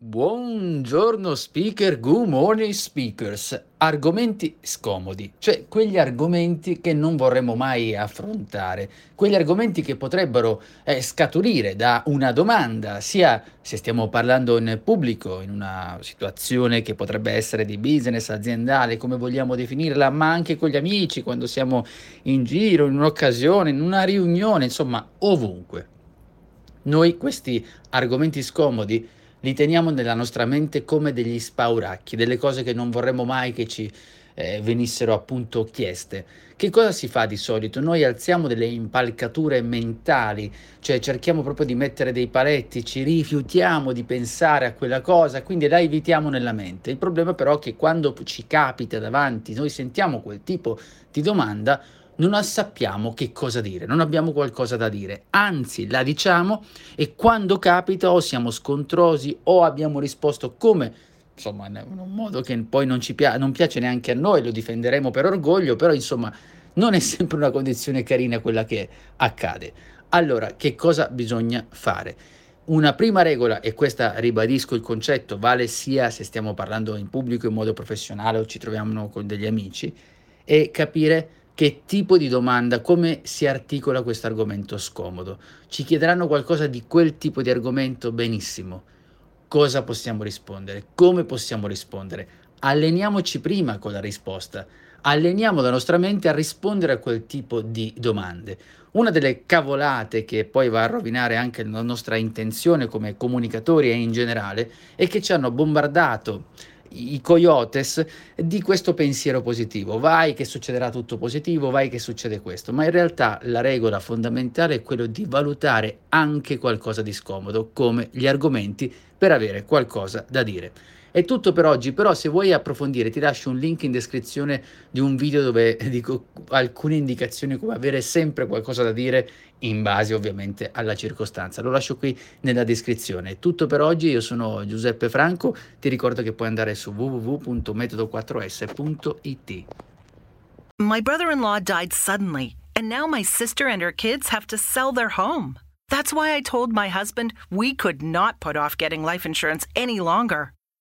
Buongiorno speaker, good morning speakers. Argomenti scomodi, cioè quegli argomenti che non vorremmo mai affrontare, quegli argomenti che potrebbero eh, scaturire da una domanda, sia se stiamo parlando in pubblico, in una situazione che potrebbe essere di business aziendale, come vogliamo definirla, ma anche con gli amici, quando siamo in giro, in un'occasione, in una riunione, insomma, ovunque. Noi questi argomenti scomodi li teniamo nella nostra mente come degli spauracchi, delle cose che non vorremmo mai che ci eh, venissero appunto chieste. Che cosa si fa di solito? Noi alziamo delle impalcature mentali, cioè cerchiamo proprio di mettere dei paletti, ci rifiutiamo di pensare a quella cosa, quindi la evitiamo nella mente. Il problema però è che quando ci capita davanti, noi sentiamo quel tipo di domanda, non sappiamo che cosa dire, non abbiamo qualcosa da dire, anzi la diciamo e quando capita o siamo scontrosi o abbiamo risposto come, insomma, in un modo che poi non, ci pia- non piace neanche a noi, lo difenderemo per orgoglio, però insomma non è sempre una condizione carina quella che accade. Allora, che cosa bisogna fare? Una prima regola, e questa ribadisco il concetto, vale sia se stiamo parlando in pubblico in modo professionale o ci troviamo con degli amici, è capire che tipo di domanda, come si articola questo argomento scomodo. Ci chiederanno qualcosa di quel tipo di argomento, benissimo. Cosa possiamo rispondere? Come possiamo rispondere? Alleniamoci prima con la risposta. Alleniamo la nostra mente a rispondere a quel tipo di domande. Una delle cavolate che poi va a rovinare anche la nostra intenzione come comunicatori e in generale è che ci hanno bombardato i coyotes di questo pensiero positivo. Vai che succederà tutto positivo, vai che succede questo. Ma in realtà la regola fondamentale è quello di valutare anche qualcosa di scomodo, come gli argomenti per avere qualcosa da dire. È tutto per oggi, però se vuoi approfondire ti lascio un link in descrizione di un video dove dico alcune indicazioni come avere sempre qualcosa da dire in base ovviamente alla circostanza. Lo lascio qui nella descrizione. È tutto per oggi, io sono Giuseppe Franco, ti ricordo che puoi andare su www.metodo4s.it. My brother-in-law died suddenly and now my sister and her kids have to sell their home. That's why I told my husband we could not put off getting life insurance any longer.